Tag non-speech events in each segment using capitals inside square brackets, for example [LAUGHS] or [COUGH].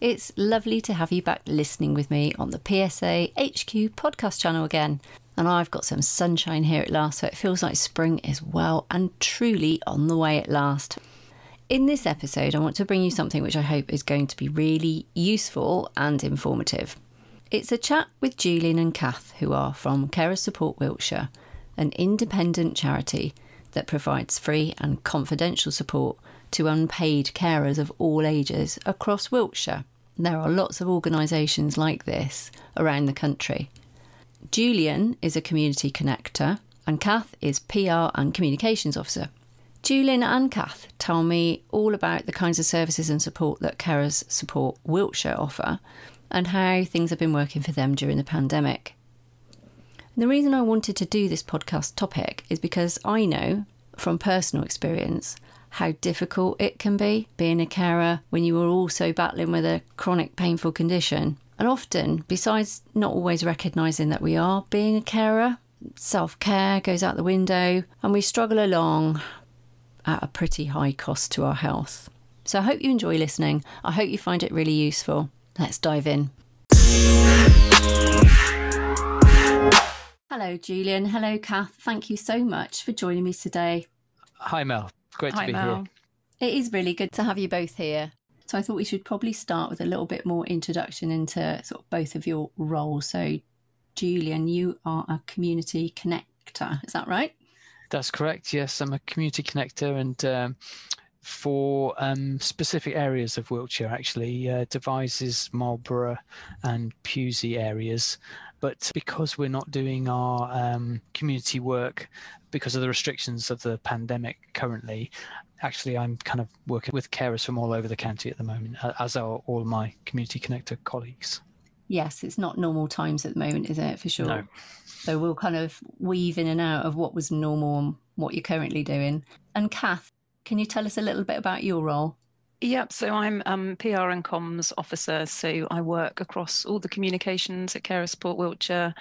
It's lovely to have you back listening with me on the PSA HQ podcast channel again. And I've got some sunshine here at last, so it feels like spring is well and truly on the way at last. In this episode, I want to bring you something which I hope is going to be really useful and informative. It's a chat with Julian and Kath, who are from Carers Support Wiltshire, an independent charity that provides free and confidential support to unpaid carers of all ages across Wiltshire. There are lots of organisations like this around the country. Julian is a community connector, and Kath is PR and communications officer. Julian and Kath tell me all about the kinds of services and support that Carers Support Wiltshire offer and how things have been working for them during the pandemic. And the reason I wanted to do this podcast topic is because I know from personal experience how difficult it can be being a carer when you are also battling with a chronic painful condition. And often, besides not always recognising that we are being a carer, self care goes out the window and we struggle along at a pretty high cost to our health. So I hope you enjoy listening. I hope you find it really useful. Let's dive in. Hello, Julian. Hello, Kath. Thank you so much for joining me today. Hi, Mel. Great Hi, to be Mel. here. It is really good to have you both here. So I thought we should probably start with a little bit more introduction into sort of both of your roles. So, Julian, you are a community connector. Is that right? That's correct. Yes, I'm a community connector, and um, for um, specific areas of Wiltshire, actually, uh, Devizes, Marlborough, and Pewsey areas. But because we're not doing our um, community work because of the restrictions of the pandemic currently, actually, I'm kind of working with carers from all over the county at the moment, as are all my community connector colleagues. Yes, it's not normal times at the moment, is it? For sure. No. So we'll kind of weave in and out of what was normal and what you're currently doing. And Kath, can you tell us a little bit about your role? Yep. So I'm um, PR and comms officer. So I work across all the communications at Carer Support Wiltshire.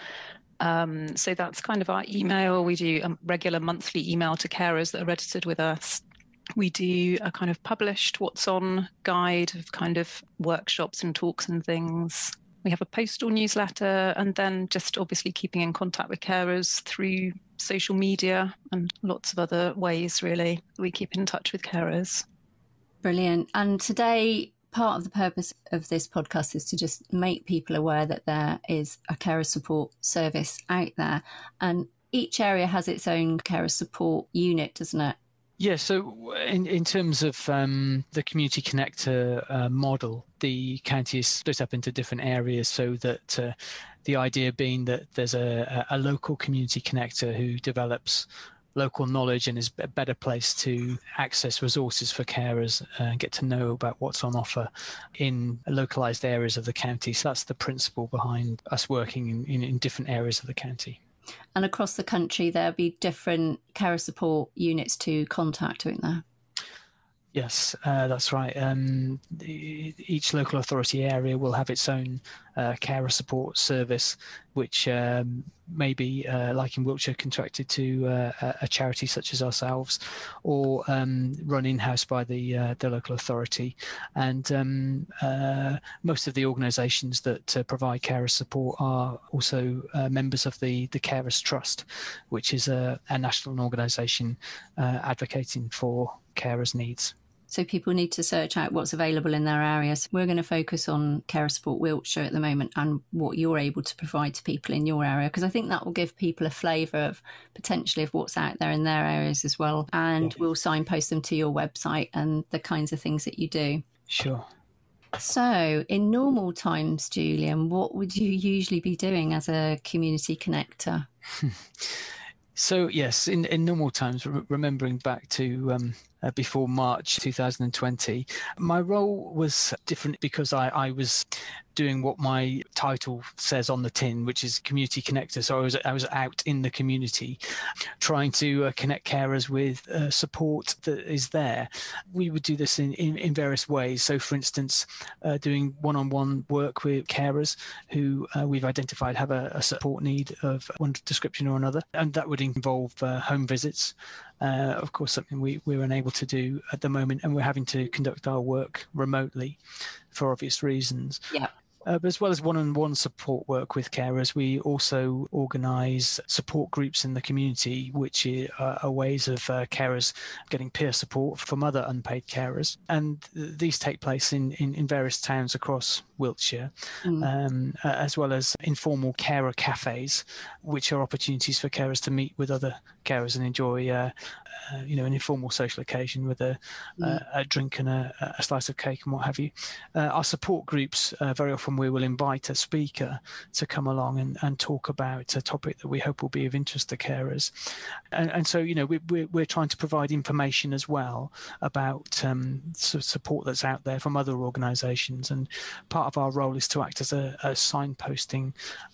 Um, so that's kind of our email. We do a regular monthly email to carers that are registered with us. We do a kind of published what's on guide of kind of workshops and talks and things. We have a postal newsletter and then just obviously keeping in contact with carers through social media and lots of other ways, really. We keep in touch with carers. Brilliant. And today, part of the purpose of this podcast is to just make people aware that there is a carer support service out there. And each area has its own carer support unit, doesn't it? Yeah, so in, in terms of um, the community connector uh, model, the county is split up into different areas so that uh, the idea being that there's a, a a local community connector who develops local knowledge and is a better place to access resources for carers and get to know about what's on offer in localized areas of the county. So that's the principle behind us working in, in, in different areas of the county. And across the country, there'll be different carer support units to contact, won't there? Yes, uh, that's right. Um, the, each local authority area will have its own uh, carer support service, which um, may be, uh, like in Wiltshire, contracted to uh, a- charity such as ourselves, or um, run in-house by the uh, the local authority. And um, uh, most of the organisations that uh, provide carer support are also members of the the Carers Trust, which is a, a national organisation advocating for carers' needs. So people need to search out what's available in their areas. We're going to focus on Carer Support Wiltshire at the moment and what you're able to provide to people in your area, because I think that will give people a flavour of potentially of what's out there in their areas as well. And we'll signpost them to your website and the kinds of things that you do. Sure. So, in normal times, Julian, what would you usually be doing as a community connector? [LAUGHS] So yes, in, in normal times, re- remembering back to um, uh, before March 2020, my role was different because I, I was doing what my title says on the tin, which is community connector. So I was I was out in the community, trying to uh, connect carers with uh, support that is there. We would do this in, in, in various ways. So, for instance, uh, doing one-on-one work with carers who uh, we've identified have a, a support need of one description or another, and that would involve uh, home visits uh, of course, something we, we're unable to do at the moment, and we're having to conduct our work remotely for obvious reasons. Yeah. Uh, but as well as one-on-one support work with carers, we also organise support groups in the community, which are, ways of uh, carers getting peer support from other unpaid carers. And these take place in, in, in various towns across Wiltshire, mm. um, uh, as well as informal carer cafes, which are opportunities for carers to meet with other carers and enjoy, uh, uh, you know, an informal social occasion with a, mm. a drink and a, a, slice of cake and what have you. Uh, our support groups, uh, very often we will invite a speaker to come along and, and talk about a topic that we hope will be of interest to carers. And, and so, you know, we, we're, we're trying to provide information as well about um, support that's out there from other organisations. And part of our role is to act as a, a signposting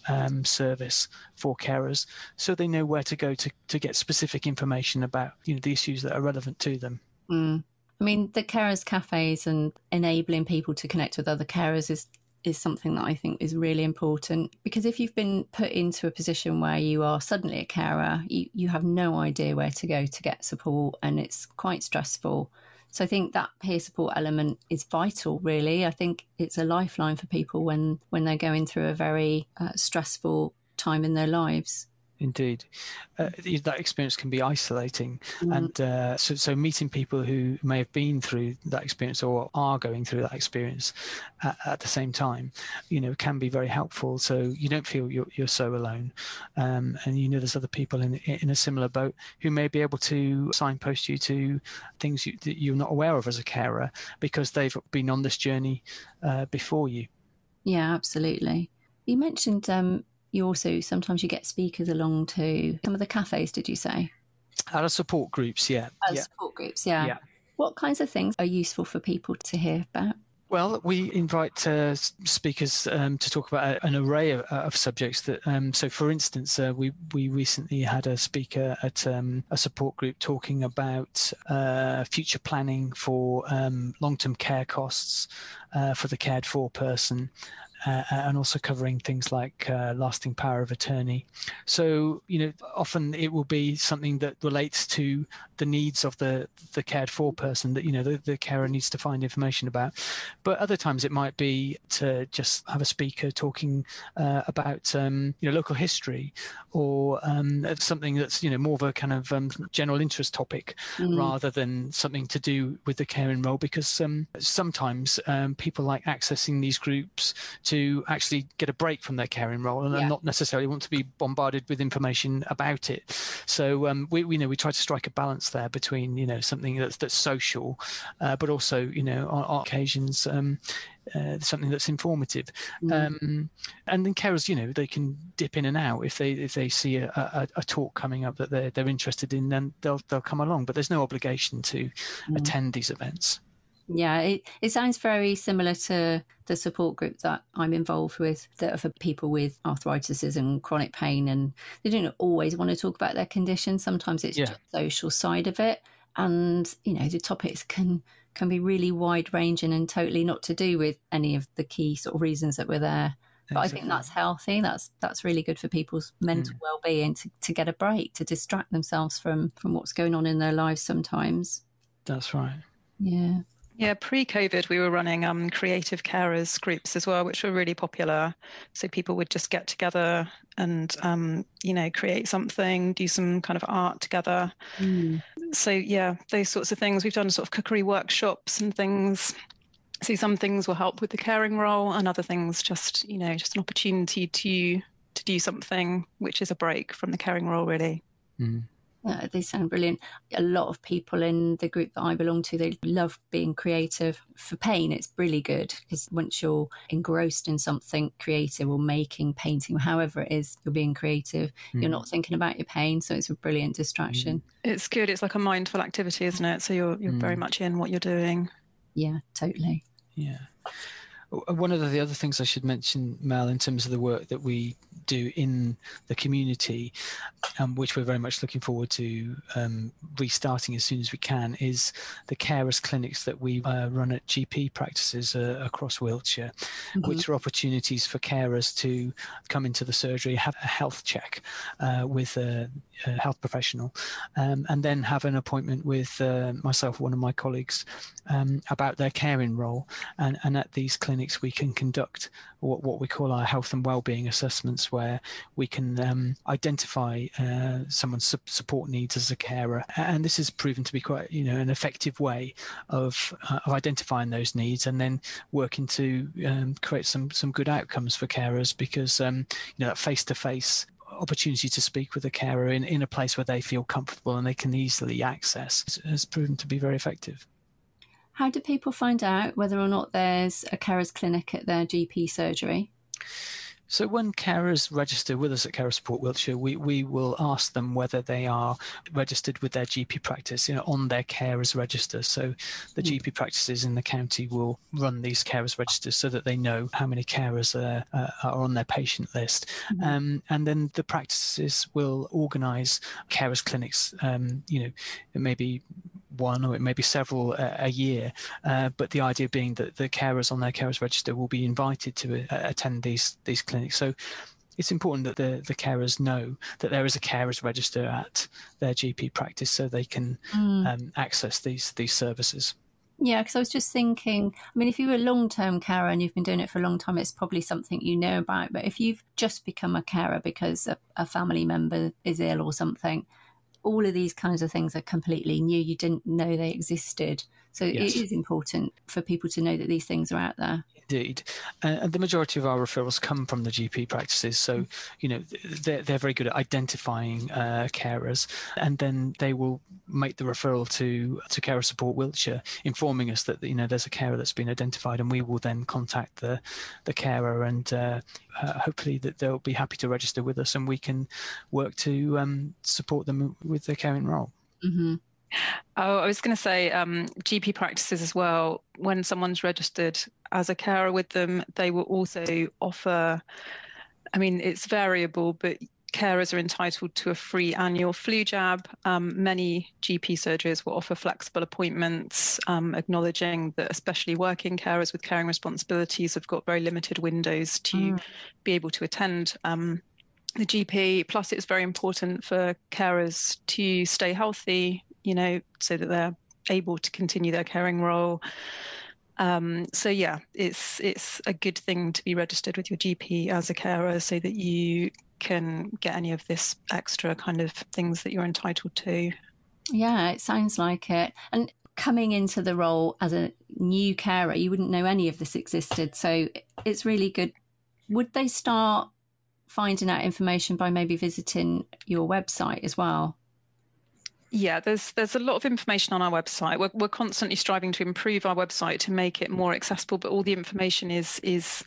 um, service for carers, so they know where to go to, to get specific information about you know the issues that are relevant to them. Mm. I mean, the carers cafes and enabling people to connect with other carers is is something that I think is really important because if you've been put into a position where you are suddenly a carer, you, you have no idea where to go to get support and it's quite stressful. So I think that peer support element is vital, really. I think it's a lifeline for people when, when they're going through a very uh, stressful time in their lives. Indeed, uh, that experience can be isolating, mm. and uh, so so meeting people who may have been through that experience or are going through that experience at, at, the same time, you know, can be very helpful. So you don't feel you're you're so alone, um, and you know there's other people in in a similar boat who may be able to signpost you to things you, that you're not aware of as a carer because they've been on this journey uh, before you. Yeah, absolutely. You mentioned um, you also sometimes you get speakers along to some of the cafes. Did you say? Out of support groups, yeah. Out yeah. support groups, yeah. yeah. What kinds of things are useful for people to hear about? Well, we invite uh, speakers um, to talk about an array of, uh, of subjects. That um, so, for instance, uh, we we recently had a speaker at um, a support group talking about uh, future planning for um, long-term care costs uh, for the cared for person, uh, and also covering things like uh, lasting power of attorney. So, you know, often it will be something that relates to the needs of the the cared for person that you know the, the carer needs to find information about. But other times it might be to just have a speaker talking uh, about um, you know local history or um, something that's you know more of a kind of um, general interest topic mm. rather than something to do with the caring role because um, sometimes um, people like accessing these groups to to actually get a break from their caring role and yeah. not necessarily want to be bombarded with information about it. So um, we, we you know we try to strike a balance there between you know something that's that's social, uh, but also you know on, on occasions. Um, uh, something that's informative, mm. um, and then carers, you know, they can dip in and out if they if they see a, a, a, talk coming up that they're they're interested in, then they'll they'll come along. But there's no obligation to mm. attend these events. Yeah, it, it sounds very similar to the support group that I'm involved with that are for people with arthritis and chronic pain. And they don't always want to talk about their condition. Sometimes it's yeah. just social side of it. And, you know, the topics can can be really wide ranging and totally not to do with any of the key sort of reasons that we're there. But exactly. I think that's healthy. That's that's really good for people's mental mm. well being to, to get a break, to distract themselves from from what's going on in their lives sometimes. That's right. Yeah. Yeah, pre-COVID, we were running um, creative carers groups as well, which were really popular. So people would just get together and um, you know create something, do some kind of art together. Mm. So yeah, those sorts of things. We've done sort of cookery workshops and things. See, some things will help with the caring role, and other things just you know just an opportunity to to do something which is a break from the caring role, really. Mm. Uh, they sound brilliant. A lot of people in the group that I belong to, they love being creative. For pain, it's really good because once you're engrossed in something creative or making, painting, however it is, you're being creative. Mm. You're not thinking about your pain, so it's a brilliant distraction. Mm. It's good. It's like a mindful activity, isn't it? So you're you're mm. very much in what you're doing. Yeah, totally. Yeah. One of the other things I should mention, Mel, in terms of the work that we do in the community, um, which we're very much looking forward to um, restarting as soon as we can, is the carers clinics that we uh, run at GP practices uh, across Wiltshire, mm-hmm. which are opportunities for carers to come into the surgery, have a health check uh, with uh, uh, health professional, um, and then have an appointment with uh, myself, one of my colleagues, um, about their caring role. And, and at these clinics, we can conduct what, what we call our health and well-being assessments, where we can um, identify uh, someone's su- support needs as a carer. And this has proven to be quite, you know, an effective way of, uh, of identifying those needs and then working to um, create some some good outcomes for carers because um, you know that face-to-face opportunity to speak with a carer in, in a place where they feel comfortable and they can easily access has proven to be very effective. How do people find out whether or not there's a carers clinic at their GP surgery? So when carers register with us at Carer Support Wiltshire, we, we will ask them whether they are registered with their GP practice, you know, on their carers register. So the mm. GP practices in the county will run these carers registers so that they know how many carers are, uh, are on their patient list. Mm-hmm. Um, and then the practices will organise carers clinics, um, you know, maybe one or it may be several a, a year. Uh, but the idea being that the carers on their carers register will be invited to uh, attend these these clinics. So it's important that the, the carers know that there is a carers register at their GP practice so they can mm. um, access these these services. Yeah, because I was just thinking, I mean, if you're a long term carer and you've been doing it for a long time, it's probably something you know about. But if you've just become a carer because a, a family member is ill or something, all of these kinds of things are completely new. You didn't know they existed. So yes. it is important for people to know that these things are out there. Indeed, uh, and the majority of our referrals come from the GP practices. So you know they're they're very good at identifying uh, carers, and then they will make the referral to to Carer Support Wiltshire, informing us that you know there's a carer that's been identified, and we will then contact the the carer and uh, uh, hopefully that they'll be happy to register with us, and we can work to um, support them with their caring role. Mm-hmm. Oh, I was going to say um, GP practices as well. When someone's registered as a carer with them, they will also offer. I mean, it's variable, but carers are entitled to a free annual flu jab. Um, many GP surgeries will offer flexible appointments, um, acknowledging that especially working carers with caring responsibilities have got very limited windows to mm. be able to attend um, the GP. Plus, it's very important for carers to stay healthy, you know, so that they're able to continue their caring role. Um, so yeah, it's it's a good thing to be registered with your GP as a carer, so that you can get any of this extra kind of things that you're entitled to. Yeah, it sounds like it. And coming into the role as a new carer, you wouldn't know any of this existed. So it's really good. Would they start finding out information by maybe visiting your website as well? Yeah, there's there's a lot of information on our website. We're we're constantly striving to improve our website to make it more accessible, but all the information is is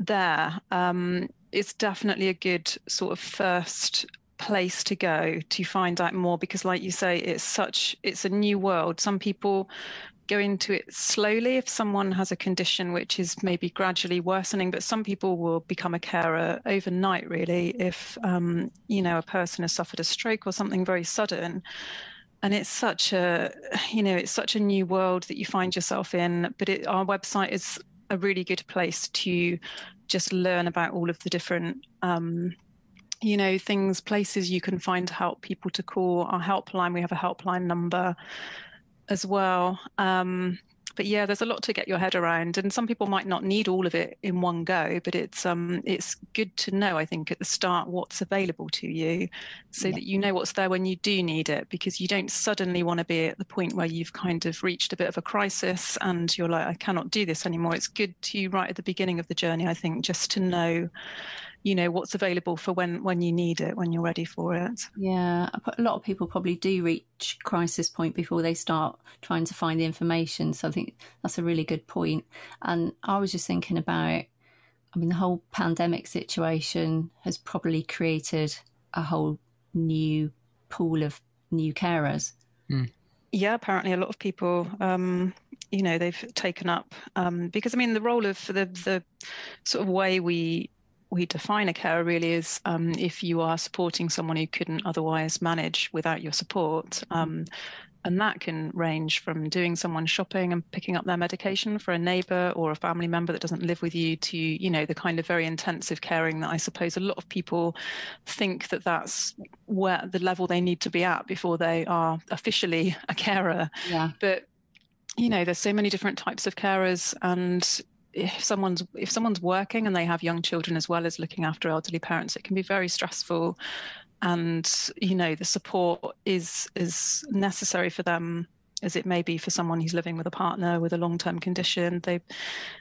there. Um, it's definitely a good sort of first place to go to find out more because like you say it's such it's a new world some people go into it slowly if someone has a condition which is maybe gradually worsening but some people will become a carer overnight really if um, you know a person has suffered a stroke or something very sudden. And it's such a you know it's such a new world that you find yourself in but it, our website is a really good place to just learn about all of the different um, you know things places you can find help people to call. Our helpline we have a helpline number as well um, but yeah, there's a lot to get your head around, and some people might not need all of it in one go. But it's um, it's good to know, I think, at the start what's available to you, so yeah. that you know what's there when you do need it, because you don't suddenly want to be at the point where you've kind of reached a bit of a crisis and you're like, I cannot do this anymore. It's good to right at the beginning of the journey, I think, just to know you know what's available for when when you need it when you're ready for it. Yeah a lot of people probably do reach crisis point before they start trying to find the information so i think that's a really good point. And i was just thinking about i mean the whole pandemic situation has probably created a whole new pool of new carers. Mm. yeah apparently a lot of people um you know they've taken up um, because I mean the role of the the sort of way we we define a carer really is um, if you are supporting someone who couldn't otherwise manage without your support. Um, and that can range from doing someone shopping and picking up their medication for a neighbor or a family member that doesn't live with you to you know the kind of very intensive caring that i suppose a lot of people think that that's where the level they need to be at before they are officially a carer yeah but you know there's so many different types of carers and if someone's if someone's working and they have young children as well as looking after elderly parents it can be very stressful. And you know the support is is necessary for them as it may be for someone who's living with a partner with a long-term condition. They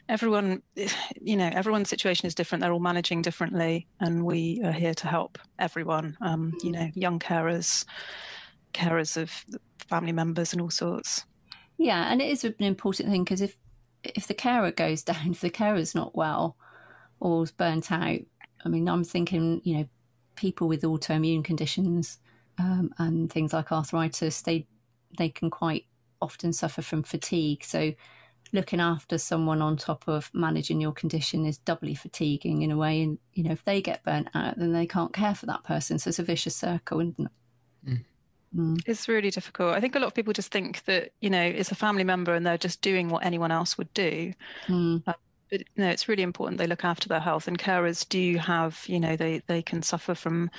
everyone [SIGHS] you know everyone's situation is different. They're all managing differently. And we are here to help everyone um, you know young carers carers of family members and all sorts. Yeah and it is an important thing because if if the carer goes [LAUGHS] down, if the carer's not well or is burnt out, I mean, I'm thinking, you know, people with autoimmune conditions um, and things like arthritis, they they can quite often suffer from fatigue. So looking after someone on top of managing your condition is doubly fatiguing in a way. And you know, if they get burnt out, then they can't care for that person. So it's a vicious circle, isn't it? Mm. Mm. It's really difficult. I think a lot of people just think that, you know, it's a family member and they're just doing what anyone else would do. Mm. Uh, but no, it's really important they look after their health. And carers do have, you know, they, they can suffer from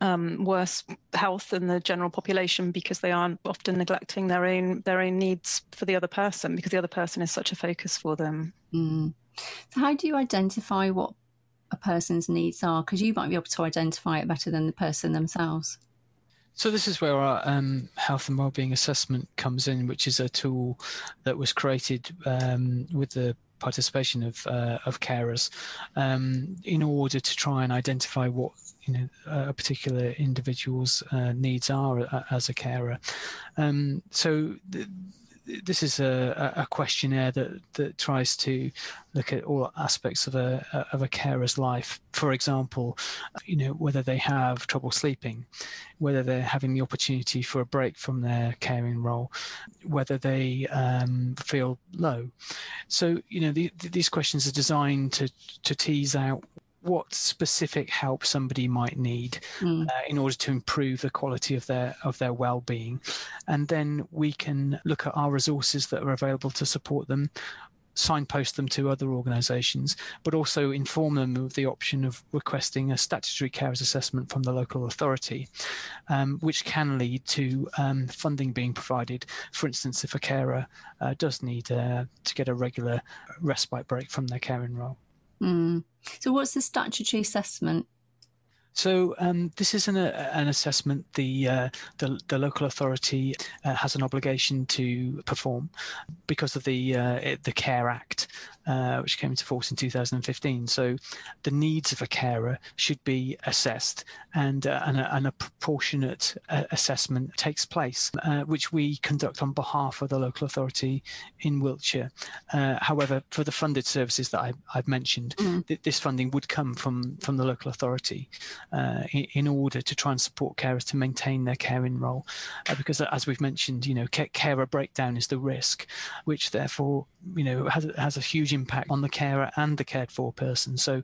um, worse health than the general population because they aren't often neglecting their own their own needs for the other person because the other person is such a focus for them. Mm. So how do you identify what a person's needs are? Because you might be able to identify it better than the person themselves. So this is where our um, health and wellbeing assessment comes in, which is a tool that was created um, with the participation of uh, of carers um, in order to try and identify what you know a particular individual's uh, needs are uh, as a carer. Um, so. Th- this is a, a questionnaire that, that tries to look at all aspects of a of a carer's life. For example, you know whether they have trouble sleeping, whether they're having the opportunity for a break from their caring role, whether they um, feel low. So you know the, these questions are designed to to tease out what specific help somebody might need mm. uh, in order to improve the quality of their of their well-being and then we can look at our resources that are available to support them signpost them to other organisations, but also inform them of the option of requesting a statutory carers assessment from the local authority, um, which can lead to um, funding being provided. For instance, if a carer uh, does need uh, to get a regular respite break from their caring role. Mm. So, what's the statutory assessment? So um, this is an, uh, an assessment the, uh, the, the local authority uh, has an obligation to perform because of the uh, the Care Act, uh, which came into force in 2015. So the needs of a carer should be assessed, and uh, and a, and, a, proportionate assessment takes place, which we conduct on behalf of the local authority in Wiltshire. however, for the funded services that I, have mentioned, mm. th- this funding would come from from the local authority uh, in, in, order to try and support carers to maintain their caring role. Uh, because as we've mentioned, you know, carer breakdown is the risk, which therefore, you know, has, has a huge impact on the carer and the cared for person. So,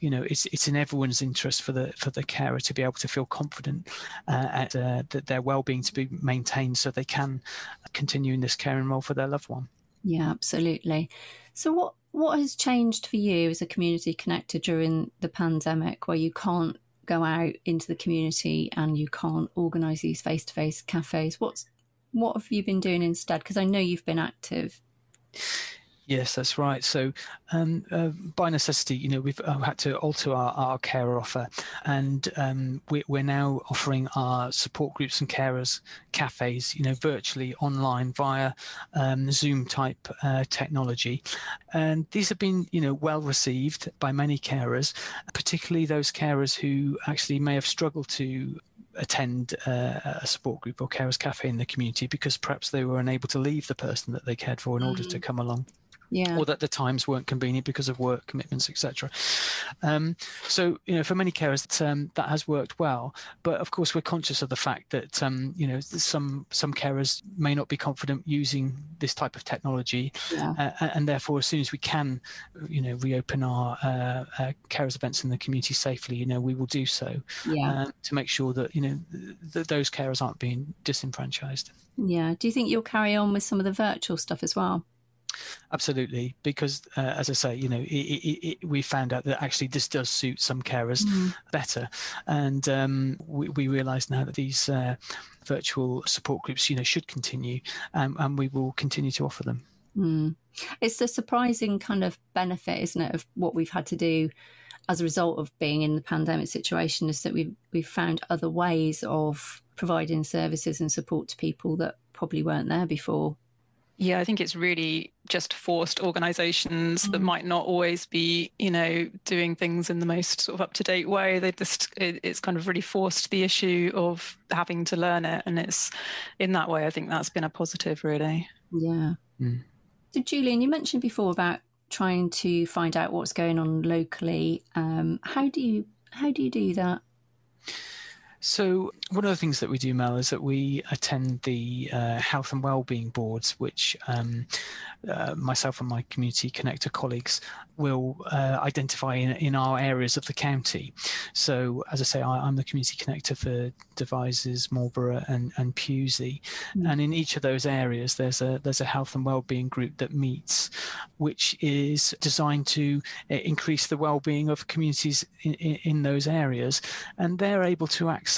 you know, it's it's in everyone's interest for the for the carer to be able to feel confident uh, at, uh, that their well-being to be maintained, so they can continue in this caring role for their loved one. Yeah, absolutely. So, what what has changed for you as a community connector during the pandemic, where you can't go out into the community and you can't organise these face to face cafes, what's what have you been doing instead? Because I know you've been active. Yes, that's right. So, um, uh, by necessity, you know, we've uh, had to alter our, our offer, and um, we, are now offering our support groups and carers cafes, you know, virtually online via um, Zoom type uh, technology, and these have been, you know, well received by many carers, particularly those carers who actually may have struggled to attend uh, a support group or carers cafe in the community because perhaps they were unable to leave the person that they cared for in mm. order to mm. come along. Yeah. or that the times weren't convenient because of work commitments, etc. Um, so, you know, for many carers, um, that has worked well. But of course, we're conscious of the fact that um, you know some some carers may not be confident using this type of technology, yeah. uh, and therefore, as soon as we can, you know, reopen our uh, uh, carers events in the community safely, you know, we will do so yeah. uh, to make sure that you know th- those carers aren't being disenfranchised. Yeah. Do you think you'll carry on with some of the virtual stuff as well? Absolutely, because uh, as I say, you know, it, it, it, we found out that actually this does suit some carers Mm. better, and um, we, we realise now that these uh, virtual support groups, you know, should continue, um, and we will continue to offer them. Mm. It's a surprising kind of benefit, isn't it, of what we've had to do as a result of being in the pandemic situation is that we've we've found other ways of providing services and support to people that probably weren't there before. Yeah, I think it's really just forced organizations that might not always be, you know, doing things in the most sort of up to date way. They just, it, it's kind of really forced the issue of having to learn it. And it's in that way, I think that's been a positive, really. Yeah. Mm. So, Julian, you mentioned before about trying to find out what's going on locally. Um, how do you how do you do that? So one of the things that we do, Mel, is that we attend the uh, health and wellbeing boards, which um, uh, myself and my community connector colleagues will uh, identify in, in our areas of the county. So, as I say, I, am the community connector for Devizes, Marlborough, and, and Pewsey, Mm. and in each of those areas, there's a there's a health and wellbeing group that meets, which is designed to uh, increase the well-being of communities in, in, in those areas, and they're able to access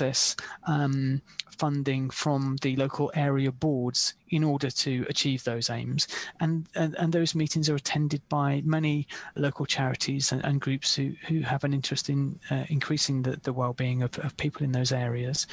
um, funding from the local area boards in order to achieve those aims. And, and, and those meetings are attended by many local charities and, and groups who, who have an interest in uh, increasing the, the well-being of, of people in those areas.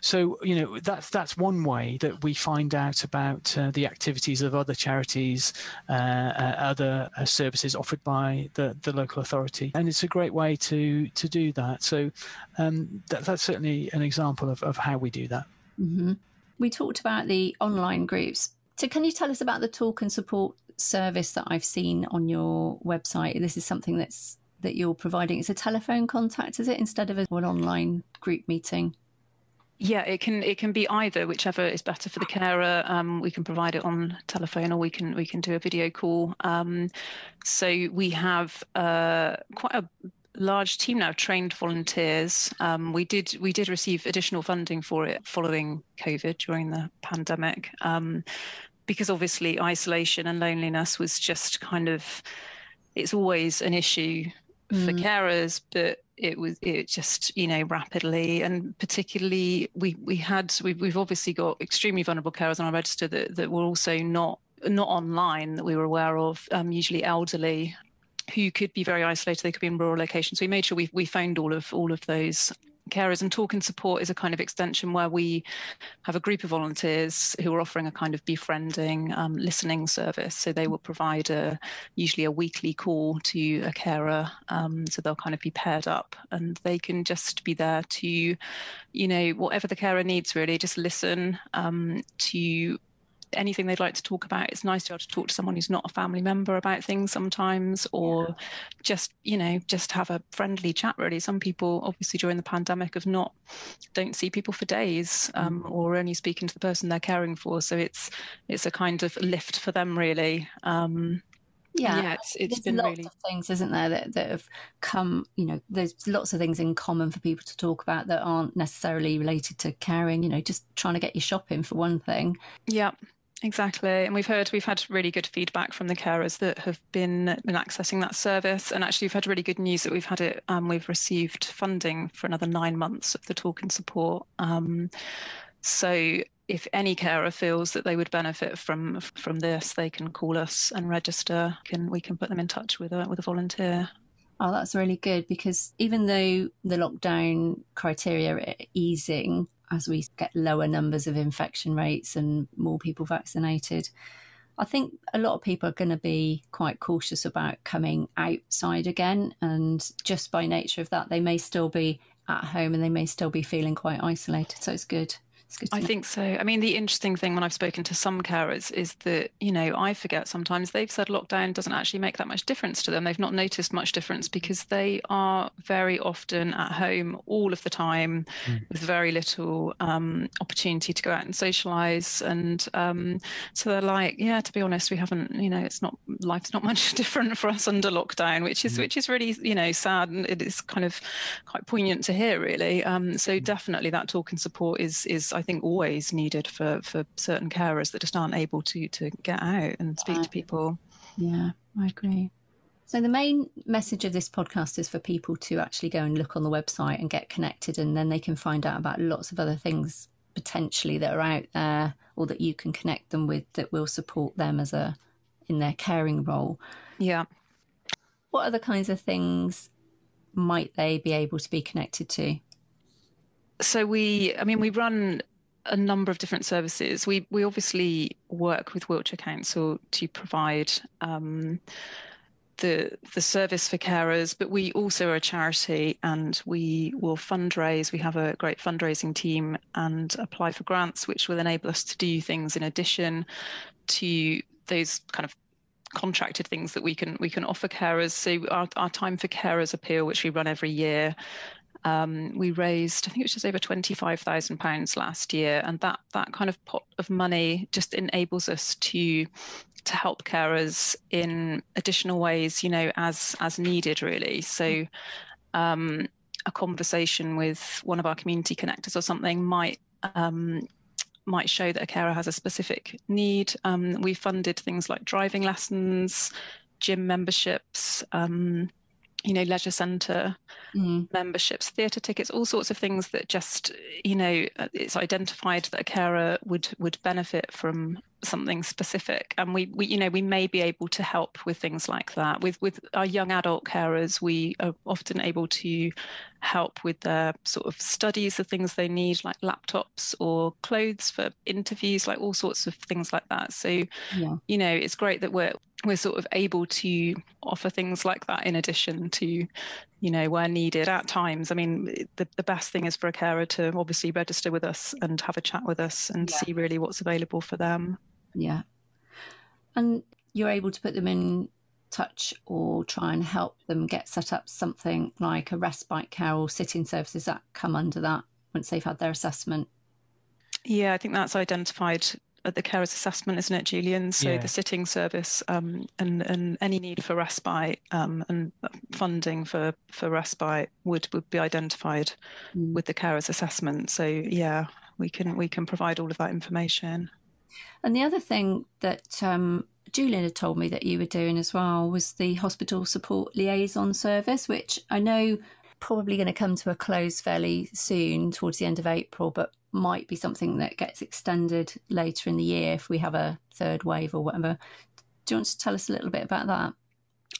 So, you know, that's, that's one way that we find out about uh, the activities of other charities, uh, uh, other uh, services offered by the, the local authority. And it's a great way to, to do that. So um, that, that's certainly an example of, of how we do that. hmm We talked about the online groups. So, can you tell us about the talk and support service that I've seen on your website? This is something that's that you're providing. It's a telephone contact, is it, instead of an online group meeting? Yeah, it can it can be either, whichever is better for the carer. Um, we can provide it on telephone, or we can we can do a video call. Um, so we have uh, quite a large team now trained volunteers. Um, we did we did receive additional funding for it following COVID during the pandemic, um, because obviously isolation and loneliness was just kind of it's always an issue for Mm. carers, but it was it just you know rapidly and particularly we we had we've, we've obviously got extremely vulnerable carers on our register that, that were also not not online that we were aware of um, usually elderly who could be very isolated they could be in rural locations. So we made sure we, we found all of all of those carers. And talk and support is a kind of extension where we have a group of volunteers who are offering a kind of befriending um, listening service. So they will provide a usually a weekly call to a carer um, so they'll kind of be paired up and they can just be there to you know whatever the carer needs really just listen um, to anything they'd like to talk about. It's nice to be able to talk to someone who's not a family member about things sometimes, or just you know just have a friendly chat. Really, some people obviously during the pandemic have not don't see people for days, um, or only speaking to the person they're caring for. So it's it's a kind of lift for them, really. Um, Yeah, yeah, it's it's there's been lots really of things, isn't there, that, that have come, you know, there's lots of things in common for people to talk about that aren't necessarily related to caring, you know, just trying to get your shopping for one thing. Yeah, exactly. And we've heard we've had really good feedback from the carers that have been been accessing that service. And actually, we've had really good news that we've had it. Um, we've received funding for another nine months of the talk and support. Um, so if any carer feels that they would benefit from from this, they can call us and register. Can we can put them in touch with a with a volunteer. Oh, that's really good because even though the lockdown criteria are easing as we get lower numbers of infection rates and more people vaccinated, I think a lot of people are going to be quite cautious about coming outside again. And just by nature of that, they may still be at home and they may still be feeling quite isolated. So it's good. I think so. I mean, the interesting thing when I've spoken to some carers is that, you know, I forget sometimes they've said lockdown doesn't actually make that much difference to them. They've not noticed much difference because they are very often at home all of the time mm. with very little um, opportunity to go out and socialize. And um, so they're like, yeah, to be honest, we haven't, you know, it's not, life's not [LAUGHS] much different for us under lockdown, which is, mm. which is really, you know, sad. And it is kind of quite poignant to hear, really. Um, so mm. definitely that talk and support is, is, I think, always needed for for certain carers that just aren't able to to get out and speak to people. Yeah, I agree. So the main message of this podcast is for people to actually go and look on the website and get connected, and then they can find out about lots of other things potentially that are out there or that you can connect them with that will support them as a in their caring role. Yeah. What other kinds of things might they be able to be connected to? So we, I mean, we run a number of different services. We we obviously work with Wiltshire Council to provide um, the the service for carers, but we also are a charity and we will fundraise. We have a great fundraising team and apply for grants, which will enable us to do things in addition to those kind of contracted things that we can we can offer carers. So our, our time for carers appeal, which we run every year, um, we raised, I think it was just over £25,000 last year. And that, that kind of pot of money just enables us to to help carers in additional ways, you know, as as needed, really. So, um, a conversation with one of our community connectors or something might um, might show that a carer has a specific need. Um, we funded things like driving lessons, gym memberships, um, you know, leisure centre mm. memberships, theatre tickets, all sorts of things that just, you know, uh, it's identified that a carer would would benefit from something specific, and we, we, you know, we may be able to help with things like that. With with our young adult carers, we are often able to help with their sort of studies, the things they need, like laptops or clothes for interviews, like all sorts of things like that. So, yeah. you know, it's great that we're we're sort of able to offer things like that in addition to you know where needed at times. I mean the, the best thing is for a carer to obviously register with us and have a chat with us and yeah. see really what's available for them. Yeah. And you're able to put them in touch or try and help them get set up something like a respite care or sitting services that come under that once they've had their assessment? Yeah i think that's identified at the carers assessment, isn't it, Julian? So yeah. the sitting service um, and and any need for respite um, and funding for for respite would would be identified mm. with the carers assessment. So yeah, we can we can provide all of that information. And the other thing that um, Julian had told me that you were doing as well was the hospital support liaison service, which I know probably going to come to a close fairly soon towards the end of April, but might be something that gets extended later in the year if we have a third wave or whatever. Do you want to tell us a little bit about that?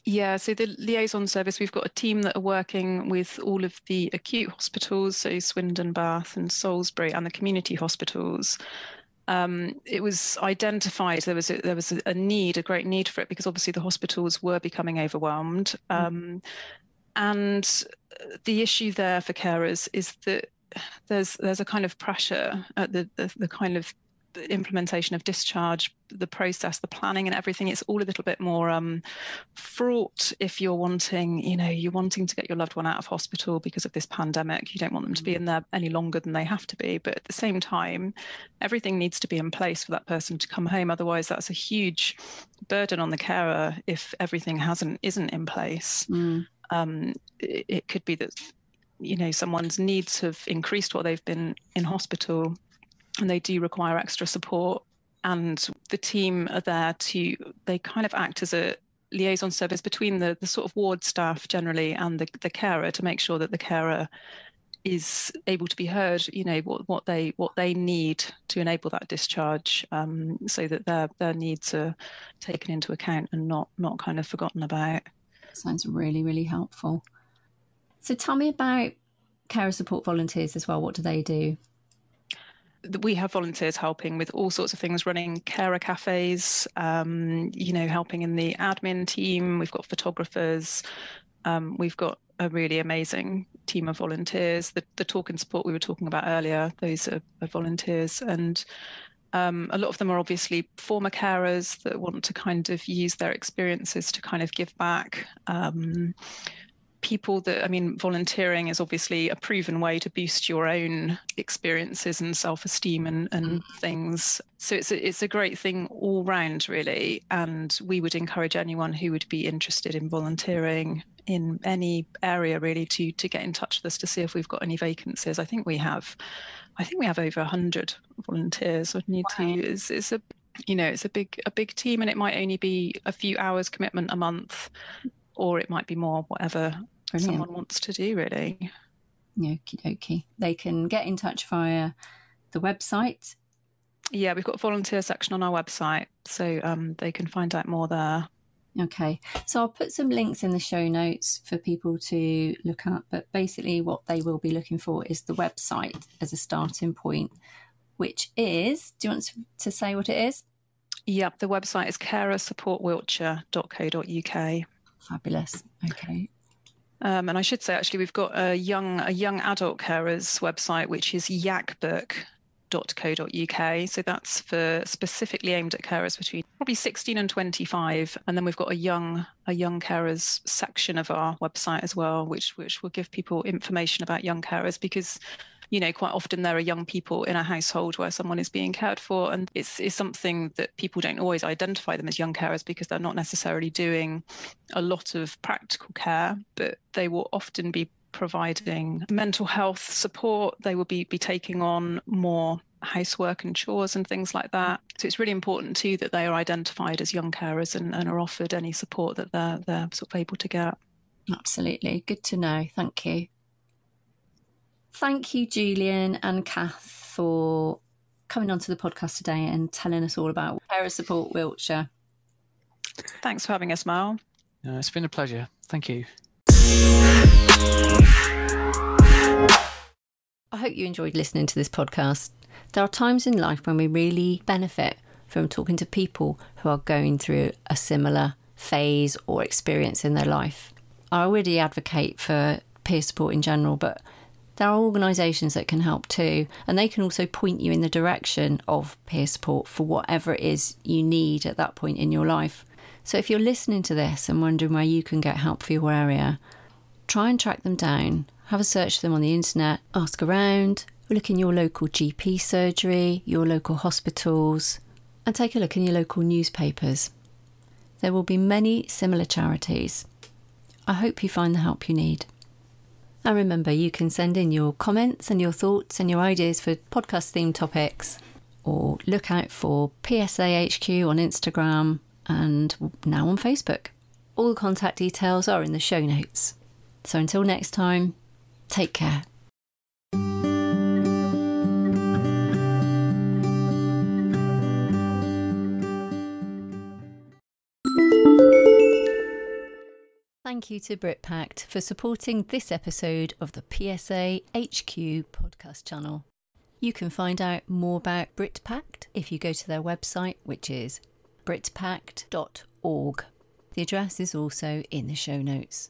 Yeah, so the liaison service, we've got a team that are working with all of the acute hospitals, so Swindon, Bath, and Salisbury, and the community hospitals. Um, it was identified there was a, there was a need, a great need for it, because obviously the hospitals were becoming overwhelmed. Mm. Um, and the issue there for carers is that there's there's a kind of pressure at the, the, the kind of implementation of discharge, the process, the planning, and everything. It's all a little bit more um, fraught if you're wanting, you know, you're wanting to get your loved one out of hospital because of this pandemic. You don't want them to be in there any longer than they have to be. But at the same time, everything needs to be in place for that person to come home. Otherwise, that's a huge burden on the carer if everything hasn't isn't in place. Mm. Um, it, it could be that you know someone's needs have increased while they've been in hospital and they do require extra support and the team are there to they kind of act as a liaison service between the, the sort of ward staff generally and the, the carer to make sure that the carer is able to be heard you know what, what they what they need to enable that discharge um, so that their their needs are taken into account and not not kind of forgotten about. Sounds really really helpful so tell me about carer support volunteers as well. What do they do? we have volunteers helping with all sorts of things, running carer cafes, um, you know, helping in the admin team. We've got photographers. Um, we've got a really amazing team of volunteers. The, the talk and support we were talking about earlier, those are, are volunteers. And um, a lot of them are obviously former carers that want to kind of use their experiences to kind of give back. Um, people that, I mean, volunteering is obviously a proven way to boost your own experiences and self esteem and, and mm. things. So it's a, it's a great thing all round, really. And we would encourage anyone who would be interested in volunteering in any area really to to get in touch with us to see if we've got any vacancies. I think we have I think we have over 100 volunteers. I need wow. to. It's, it's a you know it's a big a big team, and it might only be a few hours commitment a month, or it might be more. Whatever Brilliant. someone wants to do, really. Okie dokie. They can get in touch via the website. Yeah, we've got a volunteer section on our website, so um, they can find out more there. Okay, so I'll put some links in the show notes for people to look at, but basically, what they will be looking for is the website as a starting point, which is do you want to say what it is? Yep, the website is carersupportwiltshire.co.uk. Fabulous. Okay. Um, and I should say, actually, we've got a young a young adult carers website, which is yakbook carers.co.uk. So that's for specifically aimed at carers between probably 16 and 25. And then we've got a young a young carers section of our website as well, which which will give people information about young carers because you know, quite often there are young people in a household where someone is being cared for, and it's, it's something that people don't always identify them as young carers because they're not necessarily doing a lot of practical care, but they will often be providing mental health support. They will be, be taking on more housework and chores and things like that. So it's really important too that they are identified as young carers and, and are offered any support that they're they're sort of able to get. Absolutely. Good to know. Thank you. Thank you, Julian and Kath, for coming onto the podcast today and telling us all about Carer Support Wiltshire. Thanks for having us, Mal. Uh, it's been a pleasure. Thank you. I hope you enjoyed listening to this podcast. There are times in life when we really benefit from talking to people who are going through a similar phase or experience in their life. I already advocate for peer support in general, but there are organisations that can help too, and they can also point you in the direction of peer support for whatever it is you need at that point in your life. So if you're listening to this and wondering where you can get help for your area, try and track them down, have a search for them on the internet, ask around, look in your local GP surgery, your local hospitals, and take a look in your local newspapers. There will be many similar charities. I hope you find the help you need. And remember, you can send in your comments and your thoughts and your ideas for podcast themed topics, or look out for PSA HQ on Instagram and now on Facebook. All contact details are in the show notes. So until next time, take care. Thank you to BritPact for supporting this episode of the PSA HQ podcast channel. You can find out more about BritPact if you go to their website, which is britpact.org. The address is also in the show notes.